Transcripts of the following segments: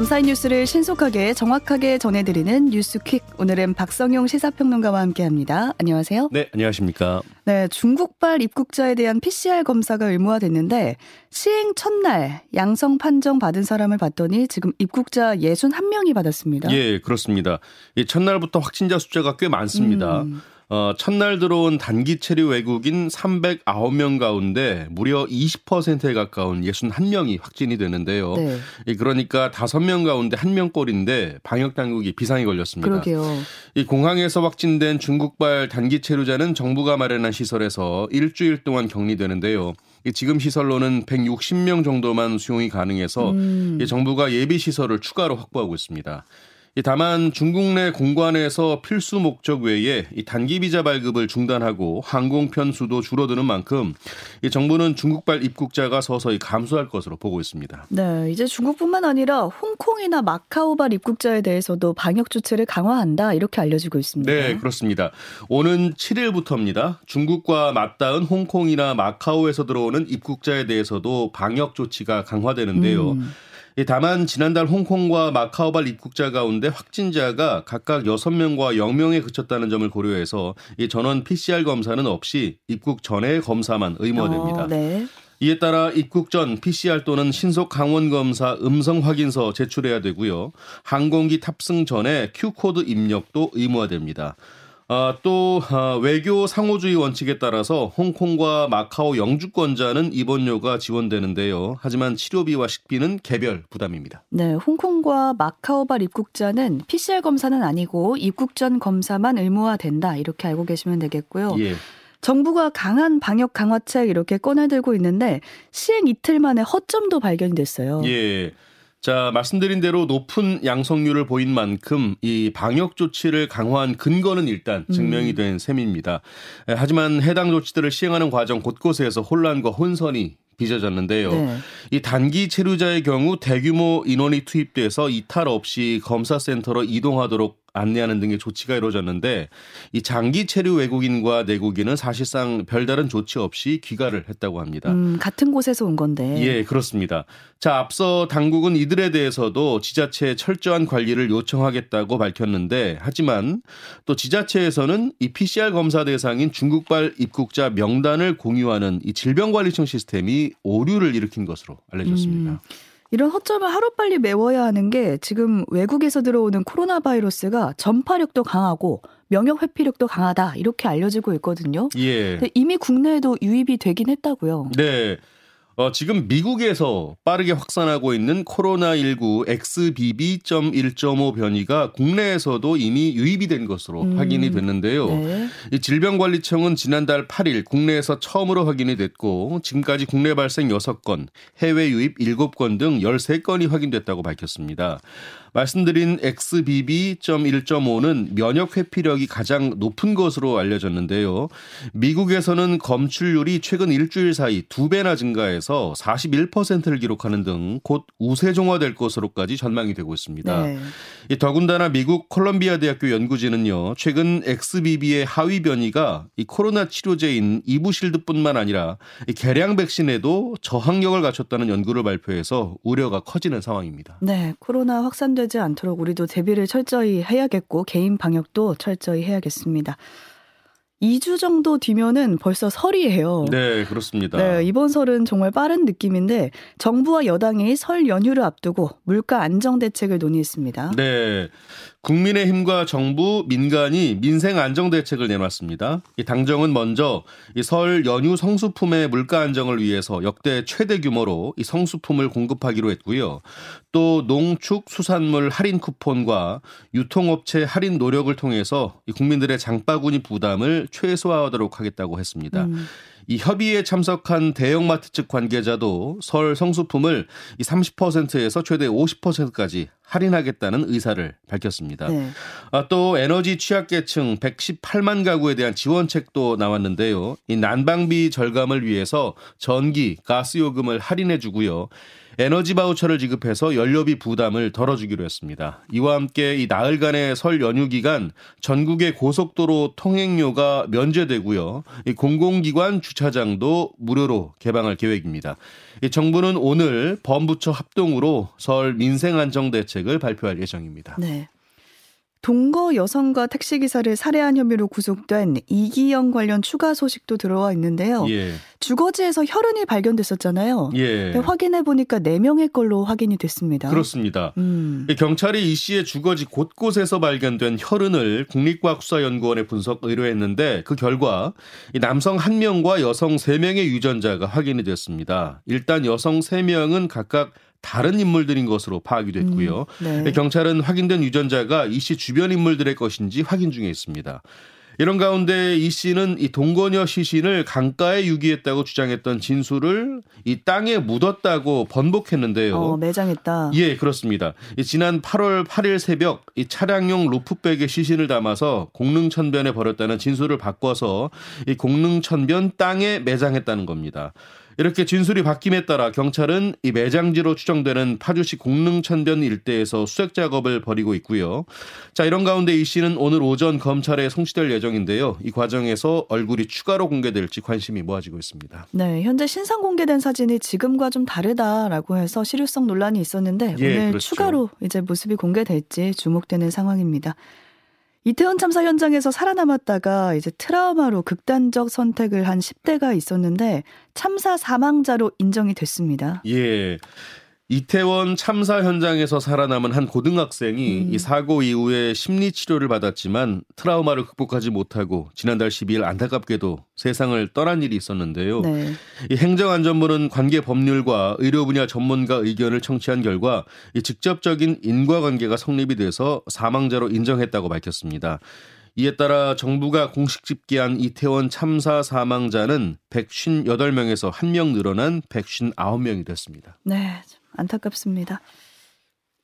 밤사이 뉴스를 신속하게 정확하게 전해드리는 뉴스퀵. 오늘은 박성용 시사평론가와 함께합니다. 안녕하세요. 네, 안녕하십니까. 네, 중국발 입국자에 대한 PCR 검사가 의무화됐는데 시행 첫날 양성 판정 받은 사람을 봤더니 지금 입국자 61명이 받았습니다. 예, 그렇습니다. 이 첫날부터 확진자 숫자가 꽤 많습니다. 음. 어, 첫날 들어온 단기 체류 외국인 309명 가운데 무려 20%에 가까운 61명이 확진이 되는데요. 네. 그러니까 5명 가운데 1명꼴인데 방역 당국이 비상이 걸렸습니다. 그러게요. 이 공항에서 확진된 중국발 단기 체류자는 정부가 마련한 시설에서 일주일 동안 격리되는데요. 지금 시설로는 160명 정도만 수용이 가능해서 음. 정부가 예비 시설을 추가로 확보하고 있습니다. 다만 중국 내 공관에서 필수 목적 외에 단기 비자 발급을 중단하고 항공 편 수도 줄어드는 만큼 정부는 중국발 입국자가 서서히 감소할 것으로 보고 있습니다. 네, 이제 중국뿐만 아니라 홍콩이나 마카오발 입국자에 대해서도 방역 조치를 강화한다 이렇게 알려지고 있습니다. 네, 그렇습니다. 오는 7일부터입니다. 중국과 맞닿은 홍콩이나 마카오에서 들어오는 입국자에 대해서도 방역 조치가 강화되는데요. 음. 다만 지난달 홍콩과 마카오발 입국자 가운데 확진자가 각각 6명과 0명에 그쳤다는 점을 고려해서 이 전원 PCR 검사는 없이 입국 전에 검사만 의무화됩니다. 어, 네. 이에 따라 입국 전 PCR 또는 신속 강원 검사 음성 확인서 제출해야 되고요. 항공기 탑승 전에 Q코드 입력도 의무화됩니다. 아, 또 아, 외교 상호주의 원칙에 따라서 홍콩과 마카오 영주권자는 입원료가 지원되는데요. 하지만 치료비와 식비는 개별 부담입니다. 네, 홍콩과 마카오발 입국자는 PCR 검사는 아니고 입국 전 검사만 의무화된다 이렇게 알고 계시면 되겠고요. 예. 정부가 강한 방역 강화책 이렇게 꺼내들고 있는데 시행 이틀 만에 허점도 발견이 됐어요. 예. 자, 말씀드린 대로 높은 양성률을 보인 만큼 이 방역 조치를 강화한 근거는 일단 음. 증명이 된 셈입니다. 하지만 해당 조치들을 시행하는 과정 곳곳에서 혼란과 혼선이 빚어졌는데요. 네. 이 단기 체류자의 경우 대규모 인원이 투입돼서 이탈 없이 검사센터로 이동하도록 안내하는 등의 조치가 이루어졌는데 이 장기 체류 외국인과 내국인은 사실상 별다른 조치 없이 귀가를 했다고 합니다. 음, 같은 곳에서 온 건데. 예, 그렇습니다. 자, 앞서 당국은 이들에 대해서도 지자체에 철저한 관리를 요청하겠다고 밝혔는데 하지만 또 지자체에서는 이 PCR 검사 대상인 중국발 입국자 명단을 공유하는 이 질병관리청 시스템이 오류를 일으킨 것으로 알려졌습니다. 음. 이런 허점을 하루빨리 메워야 하는 게 지금 외국에서 들어오는 코로나 바이러스가 전파력도 강하고 명역 회피력도 강하다 이렇게 알려지고 있거든요. 예. 이미 국내에도 유입이 되긴 했다고요. 네. 어, 지금 미국에서 빠르게 확산하고 있는 코로나19 XBB.1.5 변이가 국내에서도 이미 유입이 된 것으로 음. 확인이 됐는데요. 네. 이 질병관리청은 지난달 8일 국내에서 처음으로 확인이 됐고 지금까지 국내 발생 6건, 해외 유입 7건 등 13건이 확인됐다고 밝혔습니다. 말씀드린 XBB.1.5는 면역 회피력이 가장 높은 것으로 알려졌는데요. 미국에서는 검출률이 최근 일주일 사이 두 배나 증가해서 41%를 기록하는 등 곧 우세종화될 것으로까지 전망이 되고 있습니다. 네. 더군다나 미국 콜롬비아 대학교 연구진은요. 최근 XBB의 하위 변이가 이 코로나 치료제인 이부실드뿐만 아니라 개량 백신에도 저항력을 갖췄다는 연구를 발표해서 우려가 커지는 상황입니다. 네, 코로나 확산 되지 않도록 우리도 대비를 철저히 해야겠고 개인 방역도 철저히 해야겠습니다. 2주 정도 뒤면은 벌써 설이에요. 네, 그렇습니다. 네, 이번 설은 정말 빠른 느낌인데 정부와 여당이 설 연휴를 앞두고 물가 안정 대책을 논의했습니다. 네. 국민의힘과 정부, 민간이 민생 안정 대책을 내놨습니다. 이 당정은 먼저 이 설 연휴 성수품의 물가 안정을 위해서 역대 최대 규모로 이 성수품을 공급하기로 했고요. 또 농축 수산물 할인 쿠폰과 유통업체 할인 노력을 통해서 이 국민들의 장바구니 부담을 최소화하도록 하겠다고 했습니다. 음. 이 협의에 참석한 대형마트 측 관계자도 설 성수품을 이 30%에서 최대 50%까지 할인하겠다는 의사를 밝혔습니다. 네. 아, 또 에너지 취약계층 118만 가구에 대한 지원책도 나왔는데요. 이 난방비 절감을 위해서 전기, 가스 요금을 할인해 주고요. 에너지 바우처를 지급해서 연료비 부담을 덜어주기로 했습니다. 이와 함께 이 나흘간의 설 연휴 기간 전국의 고속도로 통행료가 면제되고요. 이 공공기관 주차장도 무료로 개방할 계획입니다. 이 정부는 오늘 범부처 합동으로 설 민생 안정 대책을 발표할 예정입니다. 네. 동거 여성과 택시기사를 살해한 혐의로 구속된 이기영 관련 추가 소식도 들어와 있는데요. 예. 주거지에서 혈흔이 발견됐었잖아요. 예. 확인해 보니까 4명의 걸로 확인이 됐습니다. 그렇습니다. 음. 경찰이 이 씨의 주거지 곳곳에서 발견된 혈흔을 국립과학수사연구원에 분석 의뢰했는데 그 결과 남성 1명과 여성 3명의 유전자가 확인이 됐습니다. 일단 여성 3명은 각각 다른 인물들인 것으로 파악이 됐고요. 음, 네. 경찰은 확인된 유전자가 이 씨 주변 인물들의 것인지 확인 중에 있습니다. 이런 가운데 이 씨는 이 동거녀 시신을 강가에 유기했다고 주장했던 진술을 이 땅에 묻었다고 번복했는데요. 어, 매장했다. 예, 그렇습니다. 지난 8월 8일 새벽 이 차량용 루프백에 시신을 담아서 공릉천변에 버렸다는 진술을 바꿔서 이 공릉천변 땅에 매장했다는 겁니다. 이렇게 진술이 바뀜에 따라 경찰은 이 매장지로 추정되는 파주시 공릉천변 일대에서 수색 작업을 벌이고 있고요. 자, 이런 가운데 이 씨는 오늘 오전 검찰에 송치될 예정인데요. 이 과정에서 얼굴이 추가로 공개될지 관심이 모아지고 있습니다. 네, 현재 신상 공개된 사진이 지금과 좀 다르다라고 해서 실효성 논란이 있었는데 예, 오늘 그렇죠. 추가로 이제 모습이 공개될지 주목되는 상황입니다. 이태원 참사 현장에서 살아남았다가 이제 트라우마로 극단적 선택을 한 10대가 있었는데 참사 사망자로 인정이 됐습니다. 예. 이태원 참사 현장에서 살아남은 한 고등학생이 음. 이 사고 이후에 심리 치료를 받았지만 트라우마를 극복하지 못하고 지난달 12일 안타깝게도 세상을 떠난 일이 있었는데요. 네. 이 행정안전부는 관계 법률과 의료 분야 전문가 의견을 청취한 결과 이 직접적인 인과관계가 성립이 돼서 사망자로 인정했다고 밝혔습니다. 이에 따라 정부가 공식 집계한 이태원 참사 사망자는 158명에서 1명 늘어난 159명이 됐습니다. 네. 안타깝습니다.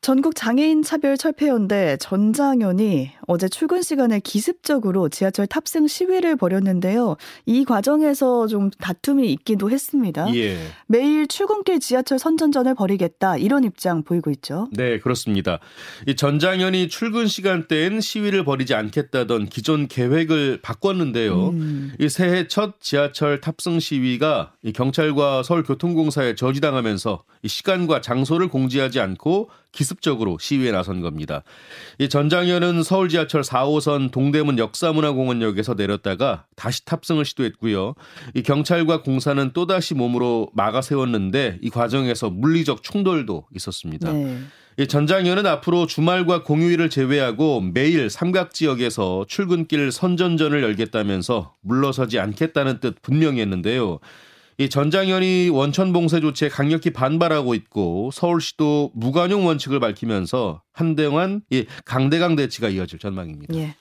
전국 장애인 차별 철폐연대 전장현이 어제 출근 시간에 기습적으로 지하철 탑승 시위를 벌였는데요. 이 과정에서 좀 다툼이 있기도 했습니다. 예. 매일 출근길 지하철 선전전을 벌이겠다 이런 입장 보이고 있죠. 네, 그렇습니다. 이 전장현이 출근 시간대엔 시위를 벌이지 않겠다던 기존 계획을 바꿨는데요. 음. 이 새해 첫 지하철 탑승 시위가 이 경찰과 서울교통공사에 저지당하면서 이 시간과 장소를 공지하지 않고 기습적으로 시위에 나선 겁니다. 이 전장현은 서울 지하철 4호선 동대문 역사문화공원역에서 내렸다가 다시 탑승을 시도했고요. 이 경찰과 공사는 또다시 몸으로 막아 세웠는데 이 과정에서 물리적 충돌도 있었습니다. 네. 이 전장현은 앞으로 주말과 공휴일을 제외하고 매일 삼각 지역에서 출근길 선전전을 열겠다면서 물러서지 않겠다는 뜻 분명히 했는데요. 이 전장현이 원천 봉쇄 조치에 강력히 반발하고 있고 서울시도 무관용 원칙을 밝히면서 한동안 이 강대강 대치가 이어질 전망입니다. 예.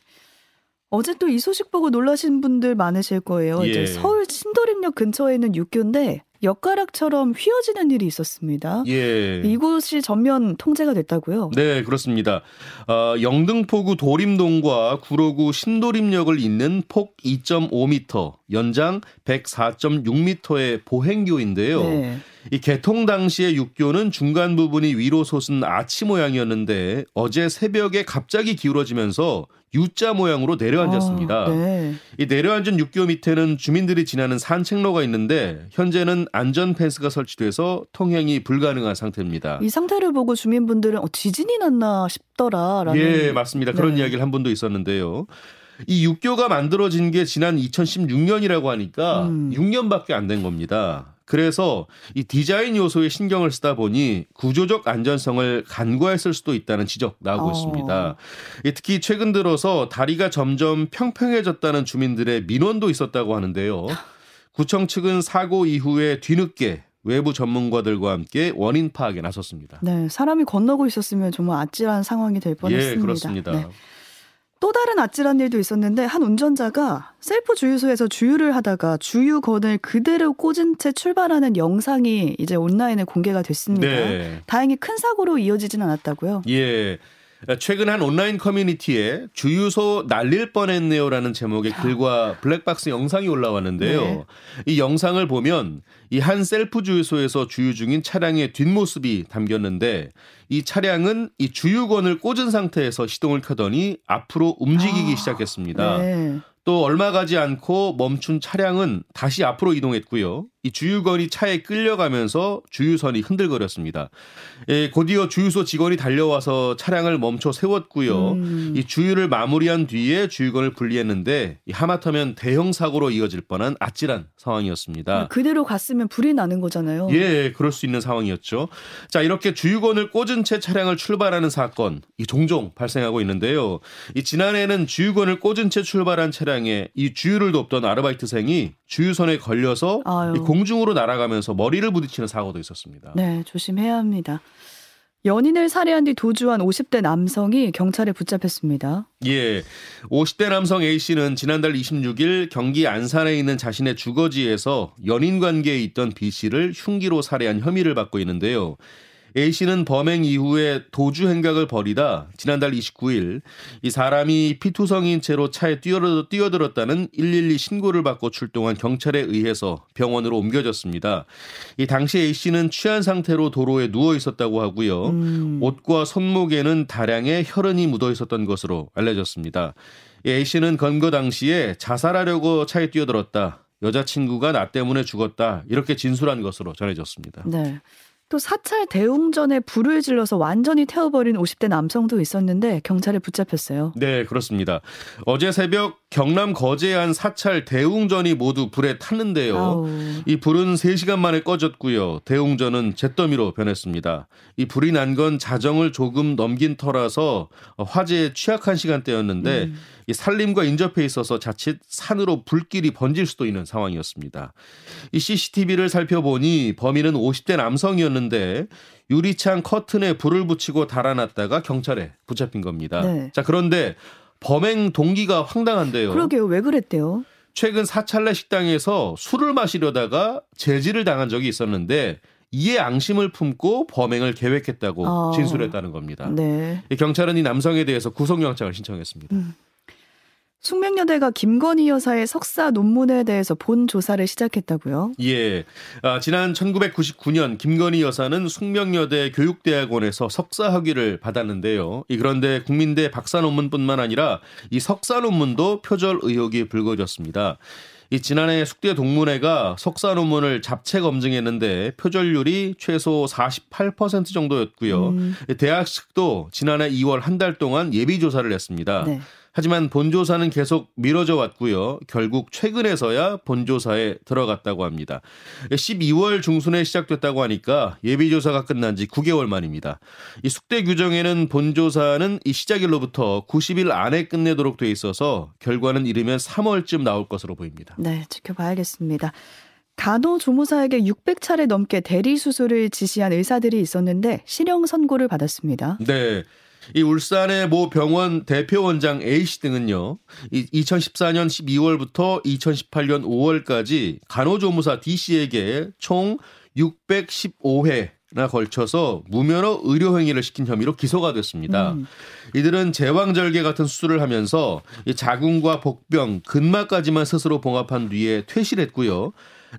어제 또 이 소식 보고 놀라신 분들 많으실 거예요. 예. 이제 서울 신도림역 근처에 있는 육교인데 엿가락처럼 휘어지는 일이 있었습니다. 예. 이곳이 전면 통제가 됐다고요? 네, 그렇습니다. 어, 영등포구 도림동과 구로구 신도림역을 잇는 폭 2.5m, 연장 104.6m의 보행교인데요. 네. 이 개통 당시의 육교는 중간 부분이 위로 솟은 아치 모양이었는데 어제 새벽에 갑자기 기울어지면서 U자 모양으로 내려앉았습니다. 아, 네. 이 내려앉은 육교 밑에는 주민들이 지나는 산책로가 있는데 현재는 안전 펜스가 설치돼서 통행이 불가능한 상태입니다. 이 상태를 보고 주민분들은 어, 지진이 났나 싶더라라는 예, 맞습니다. 그런 네. 이야기를 한 분도 있었는데요. 이 육교가 만들어진 게 지난 2016년이라고 하니까 음. 6년밖에 안 된 겁니다. 그래서 이 디자인 요소에 신경을 쓰다 보니 구조적 안전성을 간과했을 수도 있다는 지적 나오고 어. 있습니다. 특히 최근 들어서 다리가 점점 평평해졌다는 주민들의 민원도 있었다고 하는데요. 구청 측은 사고 이후에 뒤늦게 외부 전문가들과 함께 원인 파악에 나섰습니다. 네, 사람이 건너고 있었으면 정말 아찔한 상황이 될 뻔했습니다. 예, 그렇습니다. 네. 또 다른 아찔한 일도 있었는데 한 운전자가 셀프 주유소에서 주유를 하다가 주유건을 그대로 꽂은 채 출발하는 영상이 이제 온라인에 공개가 됐습니다. 네. 다행히 큰 사고로 이어지진 않았다고요. 예. 최근 한 온라인 커뮤니티에 주유소 날릴 뻔했네요라는 제목의 글과 블랙박스 영상이 올라왔는데요. 네. 이 영상을 보면 이 한 셀프 주유소에서 주유 중인 차량의 뒷모습이 담겼는데 이 차량은 이 주유건을 꽂은 상태에서 시동을 켜더니 앞으로 움직이기 아, 시작했습니다. 네. 또 얼마 가지 않고 멈춘 차량은 다시 앞으로 이동했고요. 이 주유건이 차에 끌려가면서 주유선이 흔들거렸습니다. 예, 곧이어 주유소 직원이 달려와서 차량을 멈춰 세웠고요. 음. 이 주유를 마무리한 뒤에 주유건을 분리했는데 하마터면 대형 사고로 이어질 뻔한 아찔한 상황이었습니다. 그대로 갔으면 불이 나는 거잖아요. 예, 그럴 수 있는 상황이었죠. 자, 이렇게 주유건을 꽂은 채 차량을 출발하는 사건 이 종종 발생하고 있는데요. 이 지난해에는 주유건을 꽂은 채 출발한 차량에 이 주유를 돕던 아르바이트생이 주유선에 걸려서 공 중으로 날아가면서 머리를 부딪히는 사고도 있었습니다. 네, 조심해야 합니다. 연인을 살해한 뒤 도주한 50대 남성이 경찰에 붙잡혔습니다. 예. 50대 남성 A씨는 지난달 26일 경기 안산에 있는 자신의 주거지에서 연인 관계에 있던 B씨를 흉기로 살해한 혐의를 받고 있는데요. A씨는 범행 이후에 도주 행각을 벌이다 지난달 29일 이 사람이 피투성인 채로 차에 뛰어들, 었다는 112 신고를 받고 출동한 경찰에 의해서 병원으로 옮겨졌습니다. 이 당시 A씨는 취한 상태로 도로에 누워 있었다고 하고요. 음. 옷과 손목에는 다량의 혈흔이 묻어 있었던 것으로 알려졌습니다. A씨는 건거 당시에 자살하려고 차에 뛰어들었다. 여자친구가 나 때문에 죽었다. 이렇게 진술한 것으로 전해졌습니다. 네. 또 사찰 대웅전에 불을 질러서 완전히 태워버린 50대 남성도 있었는데 경찰에 붙잡혔어요. 네, 그렇습니다. 어제 새벽 경남 거제의 한 사찰 대웅전이 모두 불에 탔는데요. 아우. 이 불은 3시간 만에 꺼졌고요. 대웅전은 잿더미로 변했습니다. 이 불이 난 건 자정을 조금 넘긴 터라서 화재에 취약한 시간대였는데 음. 이 산림과 인접해 있어서 자칫 산으로 불길이 번질 수도 있는 상황이었습니다. 이 CCTV를 살펴보니 범인은 50대 남성이었는데 유리창 커튼에 불을 붙이고 달아났다가 경찰에 붙잡힌 겁니다. 네. 자, 그런데 범행 동기가 황당한데요. 그러게요. 왜 그랬대요? 최근 사찰내 식당에서 술을 마시려다가 제지를 당한 적이 있었는데 이에 앙심을 품고 범행을 계획했다고 어. 진술했다는 겁니다. 네. 경찰은 이 남성에 대해서 구속영장을 신청했습니다. 음. 숙명여대가 김건희 여사의 석사 논문에 대해서 본 조사를 시작했다고요? 예. 아, 지난 1999년 김건희 여사는 숙명여대 교육대학원에서 석사 학위를 받았는데요. 그런데 국민대 박사 논문뿐만 아니라 이 석사 논문도 표절 의혹이 불거졌습니다. 이 지난해 숙대 동문회가 석사 논문을 잡채 검증했는데 표절률이 최소 48% 정도였고요. 음. 대학 측도 지난해 2월 한 달 동안 예비 조사를 했습니다. 네. 하지만 본조사는 계속 미뤄져 왔고요. 결국 최근에서야 본조사에 들어갔다고 합니다. 12월 중순에 시작됐다고 하니까 예비조사가 끝난 지 9개월 만입니다. 이 숙대 규정에는 본조사는 이 시작일로부터 90일 안에 끝내도록 돼 있어서 결과는 이르면 3월쯤 나올 것으로 보입니다. 네, 지켜봐야겠습니다. 간호 조무사에게 600차례 넘게 대리 수술을 지시한 의사들이 있었는데 실형 선고를 받았습니다. 네. 이 울산의 모 병원 대표 원장 A 씨 등은요, 이 2014년 12월부터 2018년 5월까지 간호조무사 D 씨에게 총 615회 나 걸쳐서 무면허 의료 행위를 시킨 혐의로 기소가 됐습니다. 음. 이들은 제왕절개 같은 수술을 하면서 자궁과 복병, 근막까지만 스스로 봉합한 뒤에 퇴실했고요.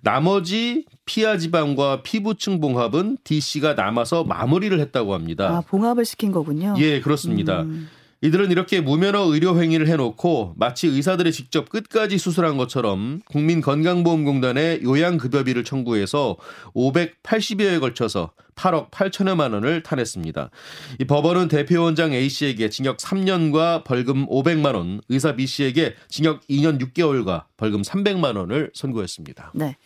나머지 피하 지방과 피부층 봉합은 D 씨가 남아서 마무리를 했다고 합니다. 아, 봉합을 시킨 거군요. 예, 그렇습니다. 음. 이들은 이렇게 무면허 의료 행위를 해놓고 마치 의사들이 직접 끝까지 수술한 것처럼 국민건강보험공단에 요양급여비를 청구해서 580여에 걸쳐서 8억 8천여만 원을 탄했습니다. 이 법원은 대표원장 A 씨에게 징역 3년과 벌금 500만 원, 의사 B 씨에게 징역 2년 6개월과 벌금 300만 원을 선고했습니다. 네.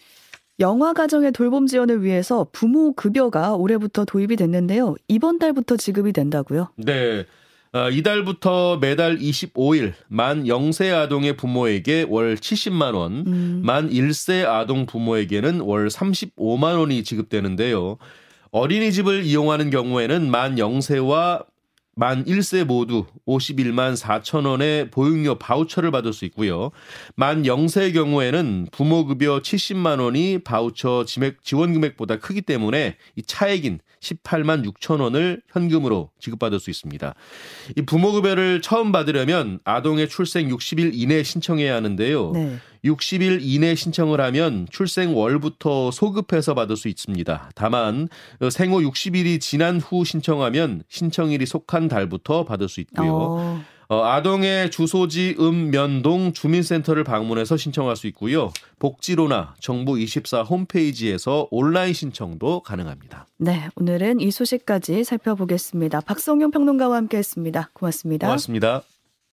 영화 가정의 돌봄 지원을 위해서 부모 급여가 올해부터 도입이 됐는데요. 이번 달부터 지급이 된다고요? 네. 어, 이달부터 매달 25일 만 0세 아동의 부모에게 월 70만 원, 음. 만 1세 아동 부모에게는 월 35만 원이 지급되는데요. 어린이집을 이용하는 경우에는 만 0세와 만 1세 모두 51만 4천 원의 보육료 바우처를 받을 수 있고요. 만 0세의 경우에는 부모 급여 70만 원이 바우처 지원 금액보다 크기 때문에 이 차액인 18만 6천 원을 현금으로 지급받을 수 있습니다. 이 부모급여를 처음 받으려면 아동의 출생 60일 이내에 신청해야 하는데요. 네. 60일 이내 신청을 하면 출생 월부터 소급해서 받을 수 있습니다. 다만 생후 60일이 지난 후 신청하면 신청일이 속한 달부터 받을 수 있고요. 어. 어, 아동의 주소지 읍면동 주민센터를 방문해서 신청할 수 있고요. 복지로나 정부 24 홈페이지에서 온라인 신청도 가능합니다. 네, 오늘은 이 소식까지 살펴보겠습니다. 박성용 평론가와 함께했습니다. 고맙습니다. 고맙습니다.